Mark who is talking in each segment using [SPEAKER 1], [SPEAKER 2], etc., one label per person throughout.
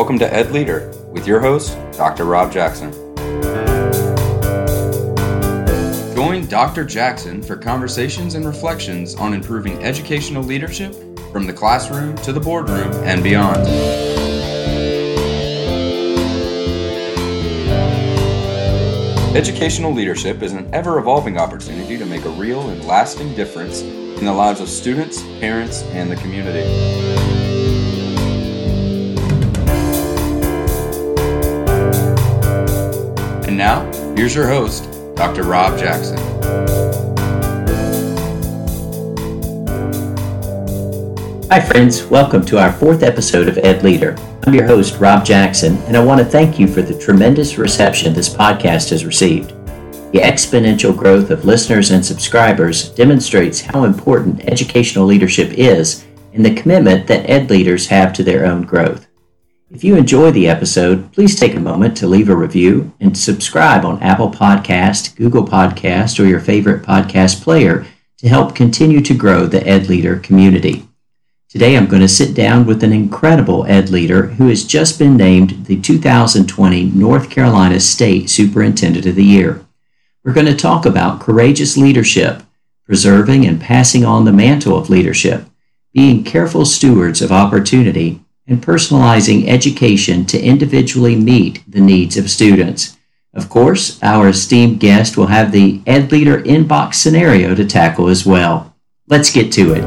[SPEAKER 1] Welcome to Ed Leader with your host, Dr. Rob Jackson. Join Dr. Jackson for conversations and reflections on improving educational leadership from the classroom to the boardroom and beyond. Educational leadership is an ever evolving opportunity to make a real and lasting difference in the lives of students, parents, and the community. Now, here's your host, Dr. Rob Jackson.
[SPEAKER 2] Hi, friends. Welcome to our fourth episode of Ed Leader. I'm your host, Rob Jackson, and I want to thank you for the tremendous reception this podcast has received. The exponential growth of listeners and subscribers demonstrates how important educational leadership is and the commitment that ed leaders have to their own growth. If you enjoy the episode, please take a moment to leave a review and subscribe on Apple Podcast, Google Podcast, or your favorite podcast player to help continue to grow the Ed Leader community. Today I'm going to sit down with an incredible ed leader who has just been named the 2020 North Carolina State Superintendent of the Year. We're going to talk about courageous leadership, preserving and passing on the mantle of leadership, being careful stewards of opportunity, and personalizing education to individually meet the needs of students. Of course, our esteemed guest will have the Ed Leader inbox scenario to tackle as well. Let's get to it.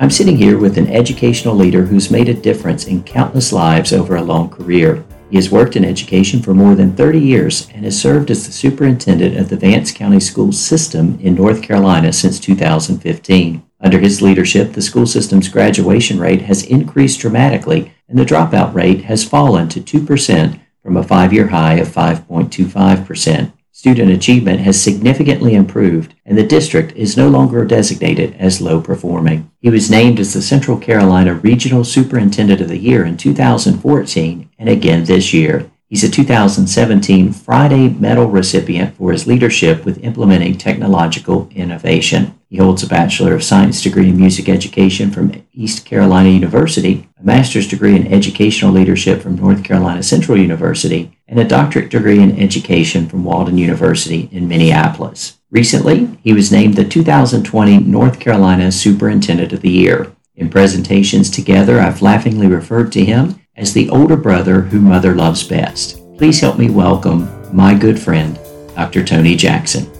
[SPEAKER 2] I'm sitting here with an educational leader who's made a difference in countless lives over a long career. He has worked in education for more than 30 years and has served as the superintendent of the Vance County School System in North Carolina since 2015. Under his leadership, the school system's graduation rate has increased dramatically and the dropout rate has fallen to 2% from a five year high of 5.25%. Student achievement has significantly improved, and the district is no longer designated as low performing. He was named as the Central Carolina Regional Superintendent of the Year in 2014 and again this year. He's a 2017 Friday Medal recipient for his leadership with implementing technological innovation. He holds a Bachelor of Science degree in Music Education from East Carolina University, a Master's degree in Educational Leadership from North Carolina Central University, and a doctorate degree in Education from Walden University in Minneapolis. Recently, he was named the 2020 North Carolina Superintendent of the Year. In presentations together, I've laughingly referred to him as the older brother who mother loves best. Please help me welcome my good friend, Dr. Tony Jackson.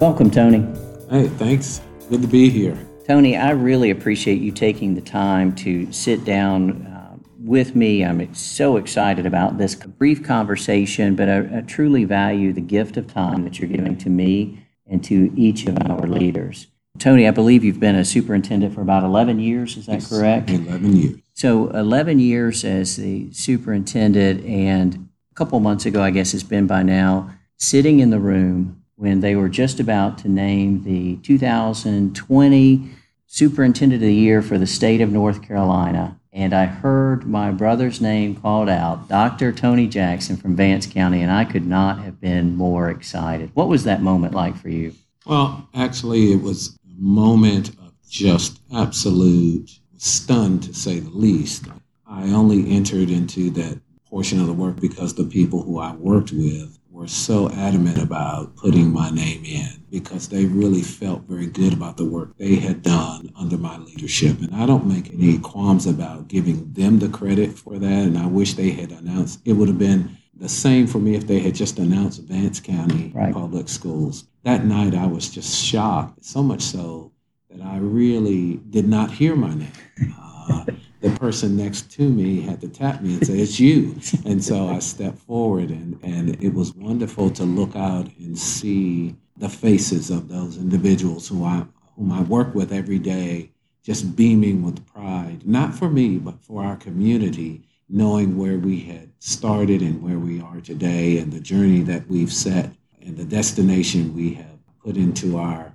[SPEAKER 2] Welcome, Tony.
[SPEAKER 3] Hey, thanks. Good to be here.
[SPEAKER 2] Tony, I really appreciate you taking the time to sit down uh, with me. I'm so excited about this brief conversation, but I, I truly value the gift of time that you're giving to me and to each of our leaders. Tony, I believe you've been a superintendent for about 11 years, is that
[SPEAKER 3] Yes,
[SPEAKER 2] correct?
[SPEAKER 3] 11 years.
[SPEAKER 2] So 11 years as the superintendent, and a couple months ago, I guess it's been by now, sitting in the room when they were just about to name the 2020 Superintendent of the Year for the state of North Carolina. And I heard my brother's name called out, Dr. Tony Jackson from Vance County, and I could not have been more excited. What was that moment like for you?
[SPEAKER 3] Well, actually, it was a moment of just absolute stunned, to say the least. I only entered into that portion of the work because the people who I worked with were so adamant about putting my name in because they really felt very good about the work they had done under my leadership. And I don't make any qualms about giving them the credit for that. And I wish they had announced it would have been the same for me if they had just announced Vance County
[SPEAKER 2] Right.
[SPEAKER 3] Public Schools. That night I was just shocked, so much so that I really did not hear my name. Uh, the person next to me had to tap me and say, It's you. And so I stepped forward, and, and it was wonderful to look out and see the faces of those individuals who I, whom I work with every day, just beaming with pride, not for me, but for our community, knowing where we had started and where we are today, and the journey that we've set, and the destination we have put into our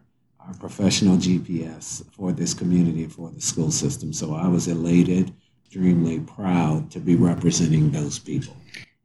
[SPEAKER 3] our professional GPS for this community, for the school system. So I was elated, extremely proud to be representing those people.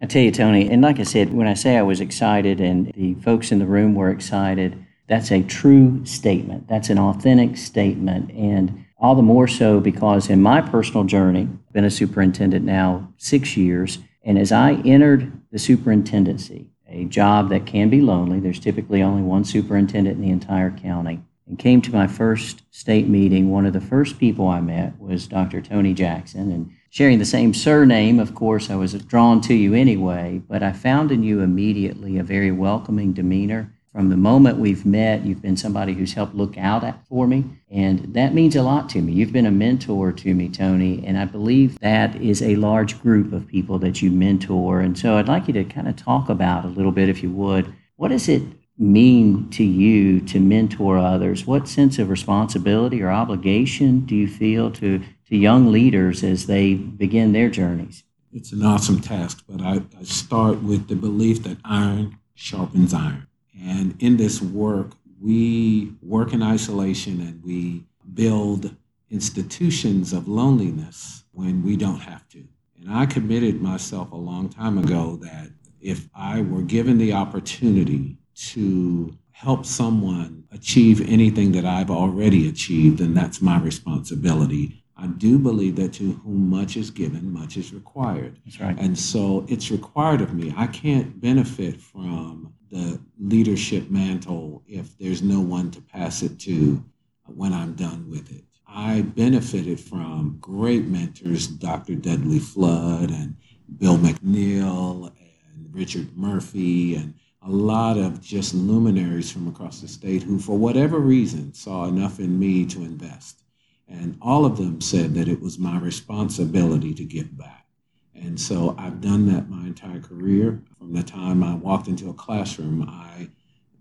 [SPEAKER 2] I tell you, Tony, and like I said, when I say I was excited and the folks in the room were excited, that's a true statement. That's an authentic statement. And all the more so because in my personal journey, I've been a superintendent now six years, and as I entered the superintendency, a job that can be lonely, there's typically only one superintendent in the entire county, and came to my first state meeting, one of the first people I met was Dr. Tony Jackson. And sharing the same surname, of course, I was drawn to you anyway, but I found in you immediately a very welcoming demeanor. From the moment we've met, you've been somebody who's helped look out at, for me, and that means a lot to me. You've been a mentor to me, Tony, and I believe that is a large group of people that you mentor. And so I'd like you to kind of talk about a little bit, if you would, what is it mean to you to mentor others? What sense of responsibility or obligation do you feel to, to young leaders as they begin their journeys?
[SPEAKER 3] It's an awesome task, but I, I start with the belief that iron sharpens iron. And in this work, we work in isolation and we build institutions of loneliness when we don't have to. And I committed myself a long time ago that if I were given the opportunity to help someone achieve anything that I've already achieved, and that's my responsibility. I do believe that to whom much is given, much is required.
[SPEAKER 2] That's right.
[SPEAKER 3] And so it's required of me. I can't benefit from the leadership mantle if there's no one to pass it to when I'm done with it. I benefited from great mentors, Dr. Dudley Flood and Bill McNeal and Richard Murphy and a lot of just luminaries from across the state who, for whatever reason, saw enough in me to invest. And all of them said that it was my responsibility to give back. And so I've done that my entire career. From the time I walked into a classroom, I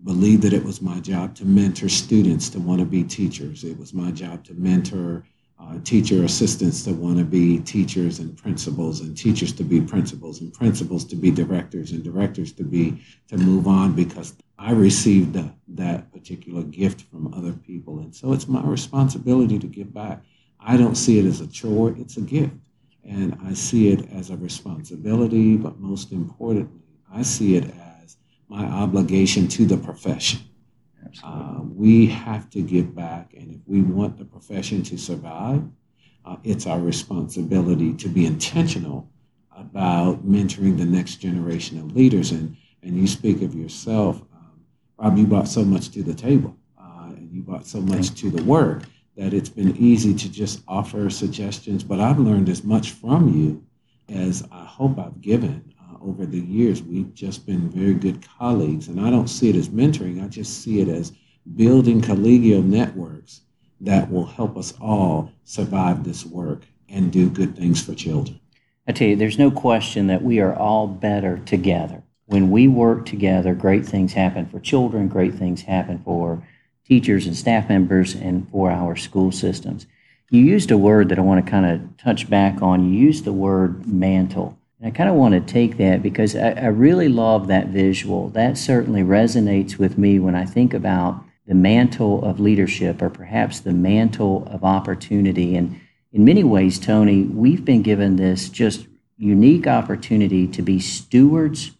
[SPEAKER 3] believed that it was my job to mentor students to want to be teachers. It was my job to mentor uh, teacher assistants to want to be teachers and principals and teachers to be principals and principals to be directors and directors to be to move on because I received the, that particular gift from other people and so it's my responsibility to give back. I don't see it as a chore, it's a gift. And I see it as a responsibility, but most importantly, I see it as my obligation to the profession. Uh, we have to give back, and if we want the profession to survive, uh, it's our responsibility to be intentional about mentoring the next generation of leaders. And, and you speak of yourself, um, Rob, you brought so much to the table, uh, and you brought so much to the work that it's been easy to just offer suggestions. But I've learned as much from you as I hope I've given over the years. We've just been very good colleagues, and I don't see it as mentoring. I just see it as building collegial networks that will help us all survive this work and do good things for children.
[SPEAKER 2] I tell you, there's no question that we are all better together. When we work together, great things happen for children, great things happen for teachers and staff members, and for our school systems. You used a word that I want to kind of touch back on. You used the word mantle. And I kind of want to take that because I, I, really love that visual. That certainly resonates with me when I think about the mantle of leadership or perhaps the mantle of opportunity. And in many ways, Tony, we've been given this just unique opportunity to be stewards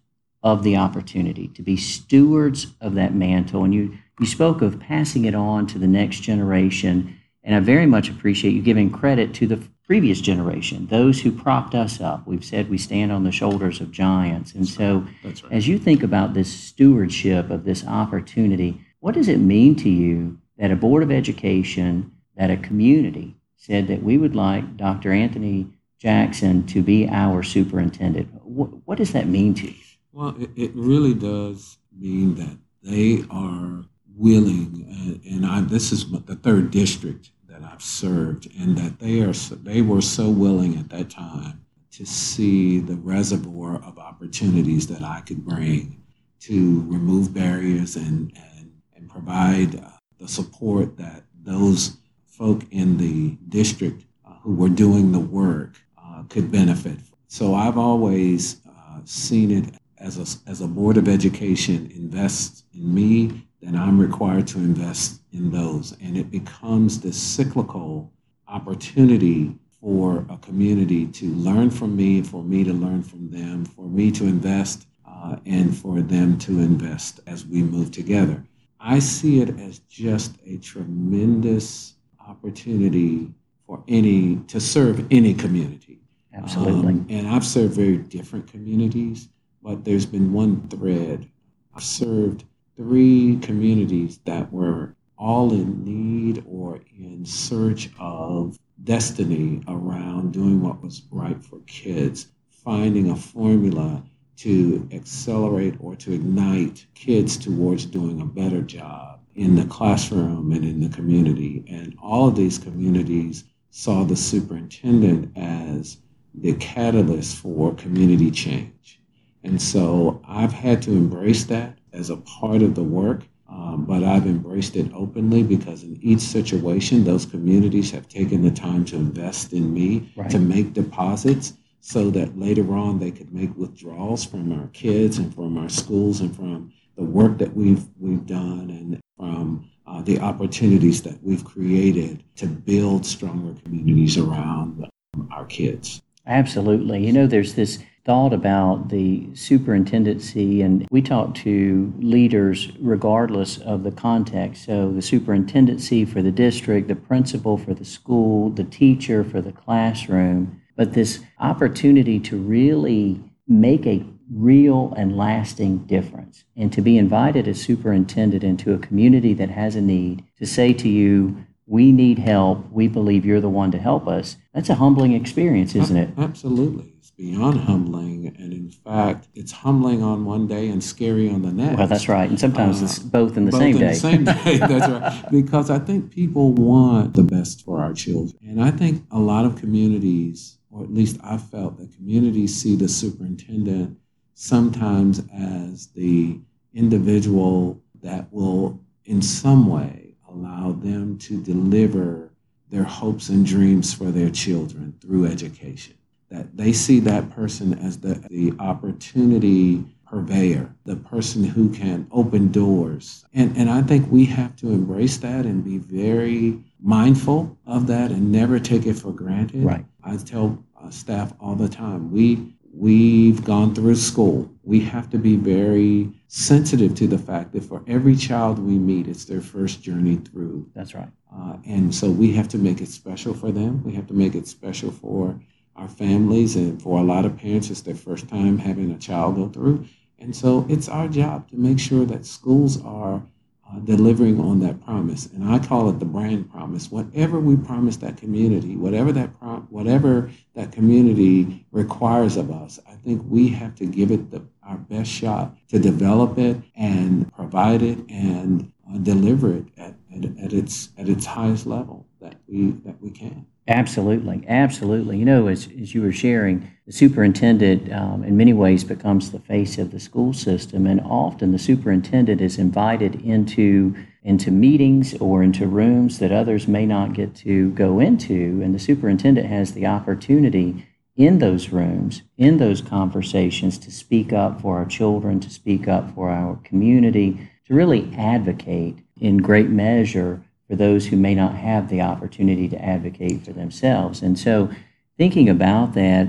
[SPEAKER 2] of the opportunity, to be stewards of that mantle. And you, you spoke of passing it on to the next generation. And I very much appreciate you giving credit to the previous generation, those who propped us up. We've said we stand on the shoulders of giants. And so, right. as you think about this stewardship of this opportunity, what does it mean to you that a Board of Education, that a community said that we would like Dr. Anthony Jackson to be our superintendent? What, what does that mean to you?
[SPEAKER 3] Well, it, it really does mean that they are willing, and, and I, this is the third district that I've served, and that they are they were so willing at that time to see the reservoir of opportunities that I could bring to remove barriers and and, and provide uh, the support that those folk in the district uh, who were doing the work uh, could benefit. So I've always uh, seen it as a, as a board of education invests in me then I'm required to invest in those. And it becomes this cyclical opportunity for a community to learn from me, for me to learn from them, for me to invest, uh, and for them to invest as we move together. I see it as just a tremendous opportunity for any to serve any community.
[SPEAKER 2] Absolutely. Um,
[SPEAKER 3] and I've served very different communities, but there's been one thread. I've served three communities that were all in need or in search of destiny around doing what was right for kids, finding a formula to accelerate or to ignite kids towards doing a better job in the classroom and in the community. And all of these communities saw the superintendent as the catalyst for community change. And so I've had to embrace that as a part of the work, um, but I've embraced it openly because in each situation, those communities have taken the time to invest in me, right. to make deposits so that later on they could make withdrawals from our kids and from our schools and from the work that we've we've done and from uh, the opportunities that we've created to build stronger communities around um, our kids.
[SPEAKER 2] Absolutely. You know, there's this thought about the superintendency, and we talk to leaders regardless of the context. So, the superintendency for the district, the principal for the school, the teacher for the classroom, but this opportunity to really make a real and lasting difference. And to be invited as superintendent into a community that has a need, to say to you, we need help, we believe you're the one to help us, that's a humbling experience, isn't it?
[SPEAKER 3] Absolutely. Beyond humbling. And in fact, it's humbling on one day and scary on the next.
[SPEAKER 2] Well, that's right. And sometimes uh, it's both in the both same in day.
[SPEAKER 3] The same day. that's right. Because I think people want the best for our children. And I think a lot of communities, or at least I felt that communities see the superintendent sometimes as the individual that will, in some way, allow them to deliver their hopes and dreams for their children through education. That they see that person as the, the opportunity purveyor, the person who can open doors. And, and I think we have to embrace that and be very mindful of that and never take it for granted.
[SPEAKER 2] Right.
[SPEAKER 3] I tell uh, staff all the time we we've gone through school. We have to be very sensitive to the fact that for every child we meet, it's their first journey through.
[SPEAKER 2] That's right.
[SPEAKER 3] Uh, and so we have to make it special for them. We have to make it special for our families, and for a lot of parents, it's their first time having a child go through. And so it's our job to make sure that schools are uh, delivering on that promise. And I call it the brand promise. Whatever we promise that community, whatever that whatever that community requires of us, I think we have to give it the, our best shot to develop it and provide it and uh, deliver it at, at, at its at its highest level that we that we can.
[SPEAKER 2] Absolutely, absolutely. You know, as, as you were sharing, the superintendent um, in many ways becomes the face of the school system, and often the superintendent is invited into into meetings or into rooms that others may not get to go into, and the superintendent has the opportunity in those rooms, in those conversations, to speak up for our children, to speak up for our community, to really advocate in great measure for those who may not have the opportunity to advocate for themselves. And so, thinking about that,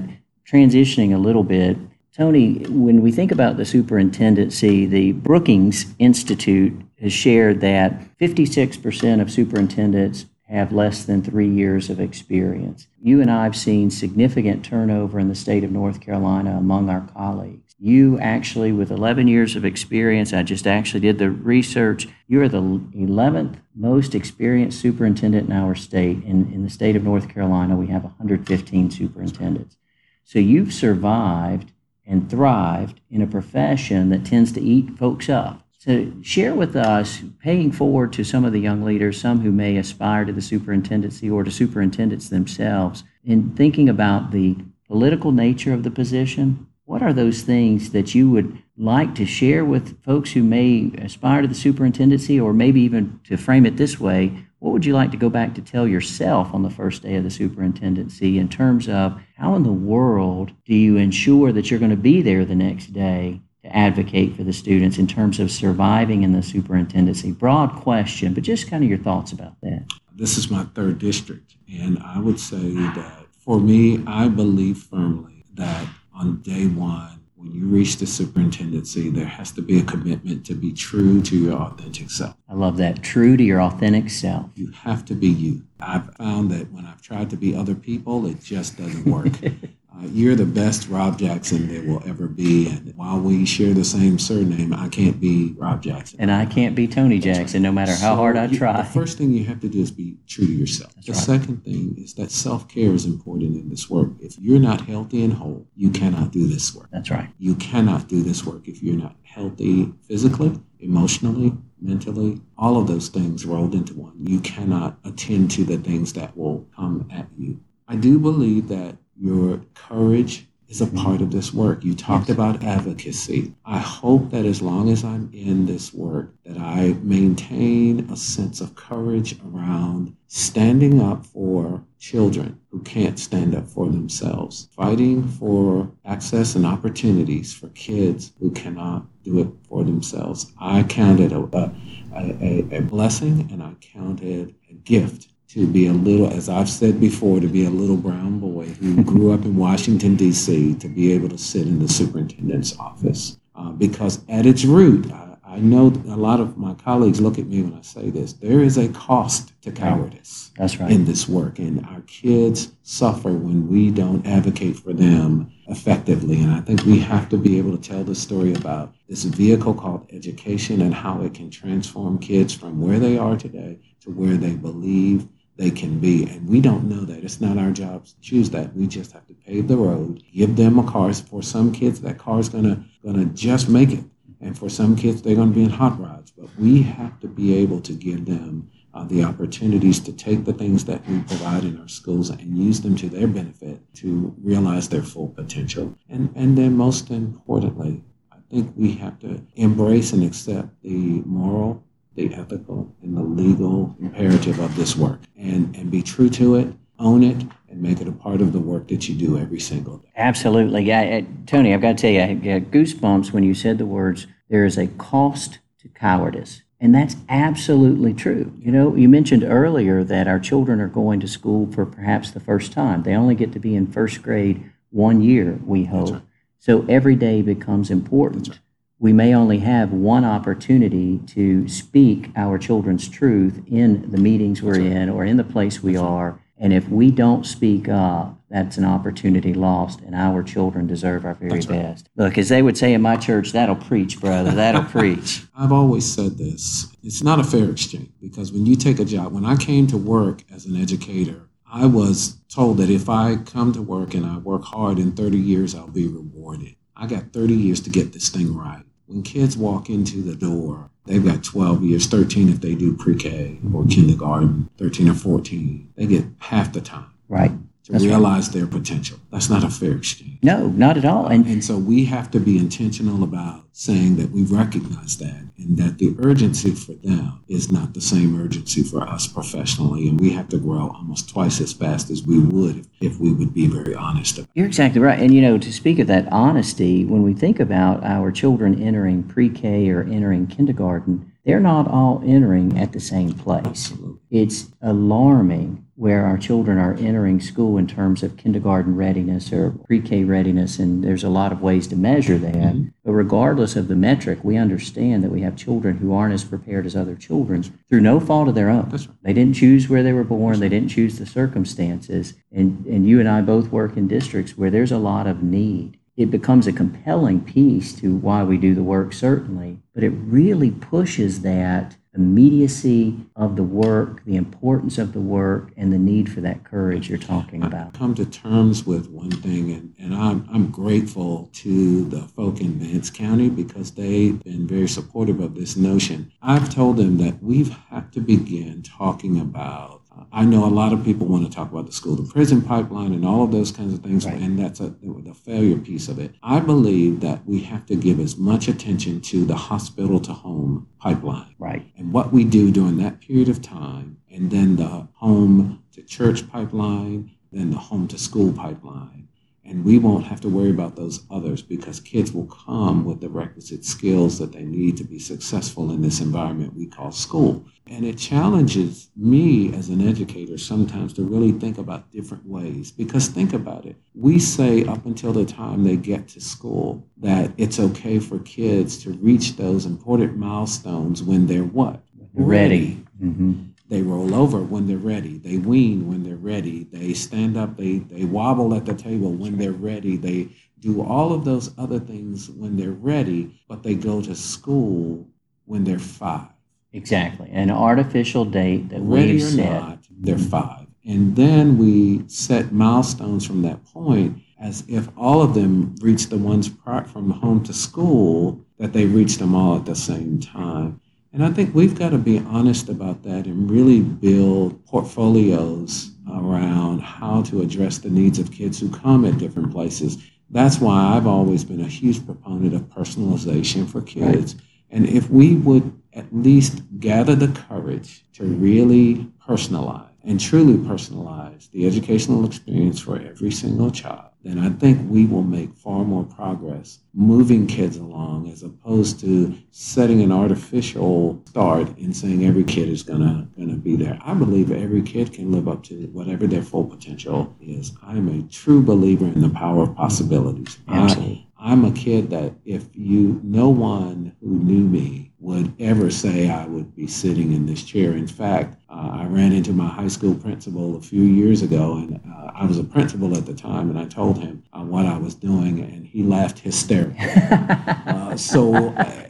[SPEAKER 2] transitioning a little bit, Tony, when we think about the superintendency, the Brookings Institute has shared that 56% of superintendents have less than three years of experience. You and I have seen significant turnover in the state of North Carolina among our colleagues. You actually, with 11 years of experience, I just actually did the research. You are the 11th most experienced superintendent in our state. In, in the state of North Carolina, we have 115 superintendents. So you've survived and thrived in a profession that tends to eat folks up. So share with us, paying forward to some of the young leaders, some who may aspire to the superintendency or to superintendents themselves, in thinking about the political nature of the position, what are those things that you would like to share with folks who may aspire to the superintendency, or maybe even to frame it this way, what would you like to go back to tell yourself on the first day of the superintendency in terms of how in the world do you ensure that you're going to be there the next day to advocate for the students in terms of surviving in the superintendency? Broad question, but just kind of your thoughts about that.
[SPEAKER 3] This is my third district, and I would say that for me, I believe firmly that on day one, when you reach the superintendency, there has to be a commitment to be true to your authentic self.
[SPEAKER 2] I love that. True to your authentic self.
[SPEAKER 3] You have to be you. I've found that when I've tried to be other people, it just doesn't work. Uh, you're the best Rob Jackson there will ever be. And while we share the same surname, I can't be Rob Jackson.
[SPEAKER 2] And I can't be Tony Jackson no matter how
[SPEAKER 3] So
[SPEAKER 2] hard I
[SPEAKER 3] you-
[SPEAKER 2] try.
[SPEAKER 3] The first thing you have to do is be true to yourself.
[SPEAKER 2] That's
[SPEAKER 3] the
[SPEAKER 2] right.
[SPEAKER 3] second thing is that self care is important in this work. If you're not healthy and whole, you cannot do this work.
[SPEAKER 2] That's right.
[SPEAKER 3] You cannot do this work if you're not healthy physically, emotionally, mentally, all of those things rolled into one. You cannot attend to the things that will come at you. I do believe that your courage is a mm-hmm. part of this work. You talked about advocacy. I hope that as long as I'm in this work, that I maintain a sense of courage around standing up for children who can't stand up for themselves, fighting for access and opportunities for kids who cannot do it for themselves. I count it a, a, a, a blessing and I count it a gift to be a little, as I've said before, to be a little brown boy who grew up in Washington, D.C., to be able to sit in the superintendent's office. Uh, because at its root, I, I know a lot of my colleagues look at me when I say this, there is a cost to cowardice
[SPEAKER 2] That's right.
[SPEAKER 3] in this work. And our kids suffer when we don't advocate for them effectively. And I think we have to be able to tell the story about this vehicle called education and how it can transform kids from where they are today to where they believe they can be. And we don't know that. It's not our job to choose that. We just have to pave the road, give them a car. For some kids, that car is gonna gonna just make it. And for some kids, they're gonna be in hot rods. But we have to be able to give them uh, the opportunities to take the things that we provide in our schools and use them to their benefit to realize their full potential. And, and then most importantly, I think we have to embrace and accept the moral, the ethical, and the legal imperative of this work and, and be true to it, own it, and make it a part of the work that you do every single day.
[SPEAKER 2] Absolutely. Yeah, uh, Tony, I've got to tell you, I got goosebumps when you said the words, there is a cost to cowardice. And that's absolutely true. You know, you mentioned earlier that our children are going to school for perhaps the first time. They only get to be in first grade one year, we hope.
[SPEAKER 3] right.
[SPEAKER 2] So every day becomes important.
[SPEAKER 3] Right.
[SPEAKER 2] We may only have one opportunity to speak our children's truth in the meetings we're
[SPEAKER 3] right.
[SPEAKER 2] in or in the place we are. And if we don't speak up, that's an opportunity lost, and our children deserve our very
[SPEAKER 3] That's right.
[SPEAKER 2] best. Look, as they would say in my church, that'll preach, brother. That'll preach.
[SPEAKER 3] I've always said this it's not a fair exchange because when you take a job, when I came to work as an educator, I was told that if I come to work and I work hard in 30 years, I'll be rewarded. I got 30 years to get this thing right. When kids walk into the door, they've got 12 years, 13 if they do pre K or kindergarten, 13 or 14. They get half the time
[SPEAKER 2] Right.
[SPEAKER 3] To
[SPEAKER 2] That's right.
[SPEAKER 3] realize their potential. That's not a fair exchange.
[SPEAKER 2] No, not at all. And
[SPEAKER 3] And so we have to be intentional about saying that we recognize that and that the urgency for them is not the same urgency for us professionally. And we have to grow almost twice as fast as we would if, if we would be very honest about
[SPEAKER 2] You're exactly right. And you know, to speak of that honesty, when we think about our children entering pre K or entering kindergarten, they're not all entering at the same place. It's alarming where our children are entering school in terms of kindergarten readiness or pre K readiness, and there's a lot of ways to measure that.
[SPEAKER 3] Mhm.
[SPEAKER 2] But regardless of the metric, we understand that we have children who aren't as prepared as other children through no fault of their own.
[SPEAKER 3] Right.
[SPEAKER 2] They didn't choose where they were born. They didn't choose the circumstances. And, and you and I both work in districts where there's a lot of need. It becomes a compelling piece to why we do the work, certainly, but it really pushes that immediacy of the work, the importance of the work, and the need for that courage you're talking about.
[SPEAKER 3] I've come to terms with one thing, and, and I'm, I'm grateful to the folk in Vance County because they've been very supportive of this notion. I've told them that we have to begin talking about. I know a lot of people want to talk about the school to prison pipeline and all of those kinds of things,
[SPEAKER 2] Right.
[SPEAKER 3] and that's a, the failure piece of it. I believe that we have to give as much attention to the hospital to home pipeline
[SPEAKER 2] Right.
[SPEAKER 3] and what we do during that period of time, and then the home to church pipeline, then the home to school pipeline. And we won't have to worry about those others because kids will come with the requisite skills that they need to be successful in this environment we call school. And it challenges me as an educator sometimes to really think about different ways. Because think about it. We say up until the time they get to school that it's okay for kids to reach those important milestones when they're what?
[SPEAKER 2] Ready. Mm-hmm.
[SPEAKER 3] They roll over when they're ready. They wean when they're ready. They stand up. They, they wobble at the table when they're ready. They do all of those other things when they're ready, but they go to school when they're five.
[SPEAKER 2] Exactly. An artificial date that
[SPEAKER 3] ready
[SPEAKER 2] we've
[SPEAKER 3] or
[SPEAKER 2] set.
[SPEAKER 3] not, they're five. And then we set milestones from that point as if all of them reach the ones from home to school, that they reach them all at the same time. And I think we've got to be honest about that and really build portfolios around how to address the needs of kids who come at different places. That's why I've always been a huge proponent of personalization for kids. Right. And if we would at least gather the courage to really personalize and truly personalize the educational experience for every single child, then I think we will make far more progress moving kids along as opposed to setting an artificial start and saying every kid is gonna gonna be there. I believe every kid can live up to whatever their full potential is. I'm a true believer in the power of possibilities.
[SPEAKER 2] Absolutely.
[SPEAKER 3] I, I'm a kid that if you no one who knew me would ever say I would be sitting in this chair. In fact, uh, I ran into my high school principal a few years ago, and uh, I was a principal at the time, and I told him uh, what I was doing, and he laughed hysterically. Uh, so I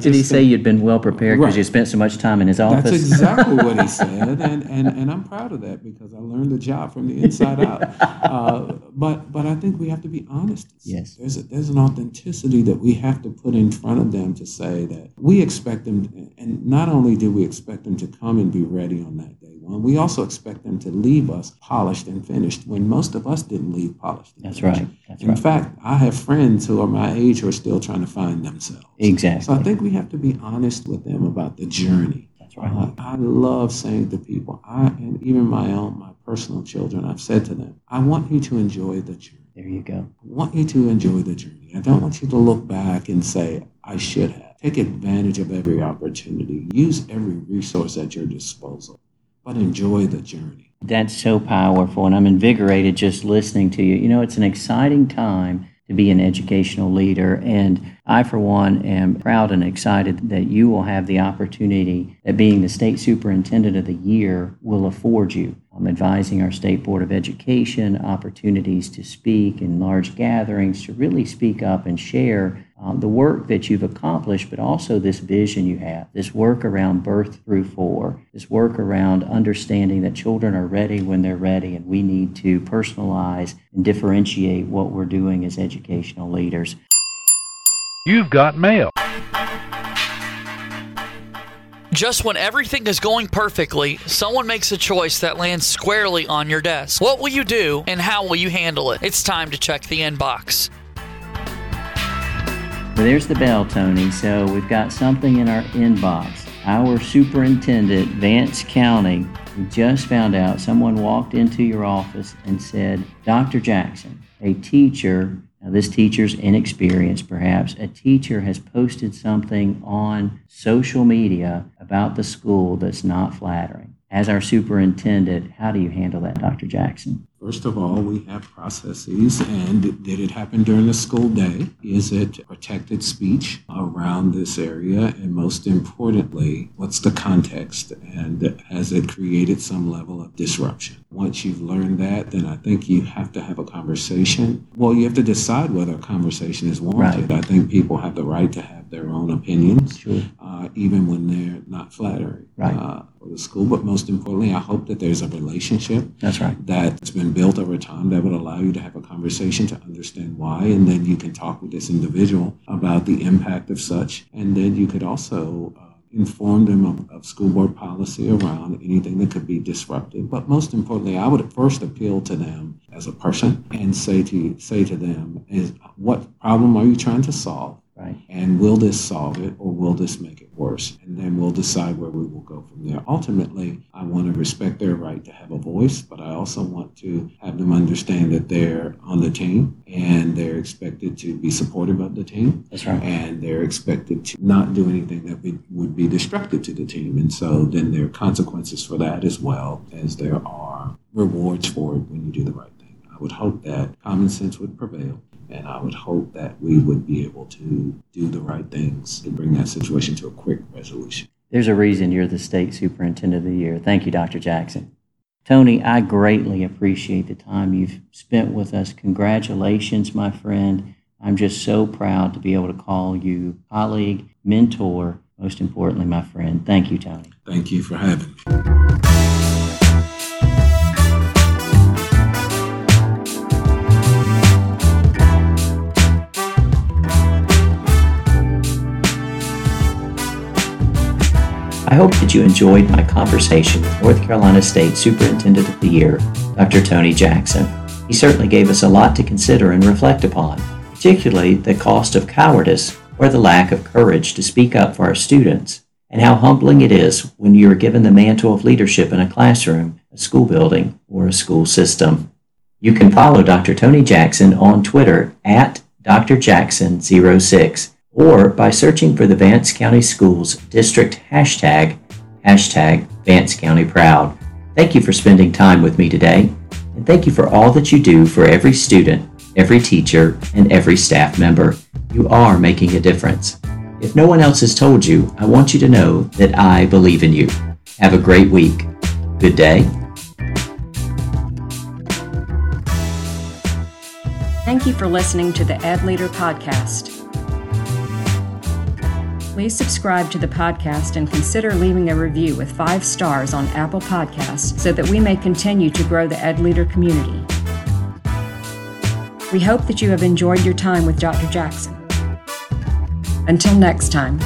[SPEAKER 2] Did he say you'd been well prepared because right. you spent so much time in his office?
[SPEAKER 3] That's exactly what he said, and, and, and I'm proud of that because I learned the job from the inside out. Uh, but but I think we have to be honest.
[SPEAKER 2] Yes,
[SPEAKER 3] there's a, there's an authenticity that we have to put in front of them to say that we expect them, and not only do we expect them to come and be ready on that day one, we also expect them to leave us polished and finished when most of us didn't leave polished.
[SPEAKER 2] That's
[SPEAKER 3] finished.
[SPEAKER 2] right. That's
[SPEAKER 3] in
[SPEAKER 2] right.
[SPEAKER 3] fact, I have friends who are my age who are still trying to find themselves.
[SPEAKER 2] Exactly.
[SPEAKER 3] So I think we have to be honest with them about the journey.
[SPEAKER 2] That's right. Uh,
[SPEAKER 3] I love saying to people, I and even my own, my personal children, I've said to them, I want you to enjoy the journey.
[SPEAKER 2] There you go.
[SPEAKER 3] I want you to enjoy the journey. I don't want you to look back and say, I should have. Take advantage of every opportunity. Use every resource at your disposal, but enjoy the journey.
[SPEAKER 2] That's so powerful, and I'm invigorated just listening to you. You know, it's an exciting time to be an educational leader. And I, for one, am proud and excited that you will have the opportunity that being the state superintendent of the year will afford you. I'm advising our State Board of Education opportunities to speak in large gatherings, to really speak up and share um, the work that you've accomplished, but also this vision you have, this work around birth through four, this work around understanding that children are ready when they're ready, and we need to personalize and differentiate what we're doing as educational leaders.
[SPEAKER 4] You've got mail.
[SPEAKER 5] Just when everything is going perfectly, someone makes a choice that lands squarely on your desk. What will you do and how will you handle it? It's time to check the inbox.
[SPEAKER 2] Well, there's the bell, Tony. So we've got something in our inbox. Our superintendent, Vance County, we just found out someone walked into your office and said, Dr. Jackson, a teacher, now this teacher's inexperienced perhaps, a teacher has posted something on social media about the school that's not flattering. As our superintendent, how do you handle that, Dr. Jackson?
[SPEAKER 3] First of all, we have processes, and did it happen during the school day? Is it protected speech around this area? And most importantly, what's the context? And has it created some level of disruption? Once you've learned that, then I think you have to have a conversation. Well, you have to decide whether a conversation is warranted.
[SPEAKER 2] Right.
[SPEAKER 3] I think people have the right to have their own opinions,
[SPEAKER 2] Sure.
[SPEAKER 3] uh, even when they're not flattering
[SPEAKER 2] Right.
[SPEAKER 3] uh, for the school. But most importantly, I hope that there's a relationship
[SPEAKER 2] That's right.
[SPEAKER 3] that's been built over time that would allow you to have a conversation to understand why, and then you can talk with this individual about the impact of such, and then you could also uh, inform them of, of school board policy around anything that could be disruptive. But most importantly, I would first appeal to them as a person and say to say to them is what problem are you trying to solve?
[SPEAKER 2] Right.
[SPEAKER 3] And will this solve it or will this make it worse? and then we'll decide where we will go from there. Ultimately, I want to respect their right to have a voice, but I also want to have them understand that they're on the team and they're expected to be supportive of the team.
[SPEAKER 2] That's right.
[SPEAKER 3] And they're expected to not do anything that would be destructive to the team. And so then there are consequences for that as well as there are rewards for it when you do the right thing. I would hope that common sense would prevail and I would hope that we would be able to do the right things to bring that situation to a quick resolution.
[SPEAKER 2] There's a reason you're the state superintendent of the year. Thank you, Dr. Jackson. Tony, I greatly appreciate the time you've spent with us. Congratulations, my friend. I'm just so proud to be able to call you colleague, mentor, most importantly, my friend. Thank you, Tony.
[SPEAKER 3] Thank you for having me.
[SPEAKER 2] I hope that you enjoyed my conversation with North Carolina State Superintendent of the Year, Dr. Tony Jackson. He certainly gave us a lot to consider and reflect upon, particularly the cost of cowardice or the lack of courage to speak up for our students, and how humbling it is when you are given the mantle of leadership in a classroom, a school building, or a school system. You can follow Dr. Tony Jackson on Twitter at drjackson06 or by searching for the Vance County Schools District hashtag, hashtag Vance County Proud. Thank you for spending time with me today, and thank you for all that you do for every student, every teacher, and every staff member. You are making a difference. If no one else has told you, I want you to know that I believe in you. Have a great week. Good day.
[SPEAKER 6] Thank you for listening to the Ed Leader Podcast. Please subscribe to the podcast and consider leaving a review with five stars on Apple Podcasts so that we may continue to grow the Ed Leader community. We hope that you have enjoyed your time with Dr. Jackson. Until next time.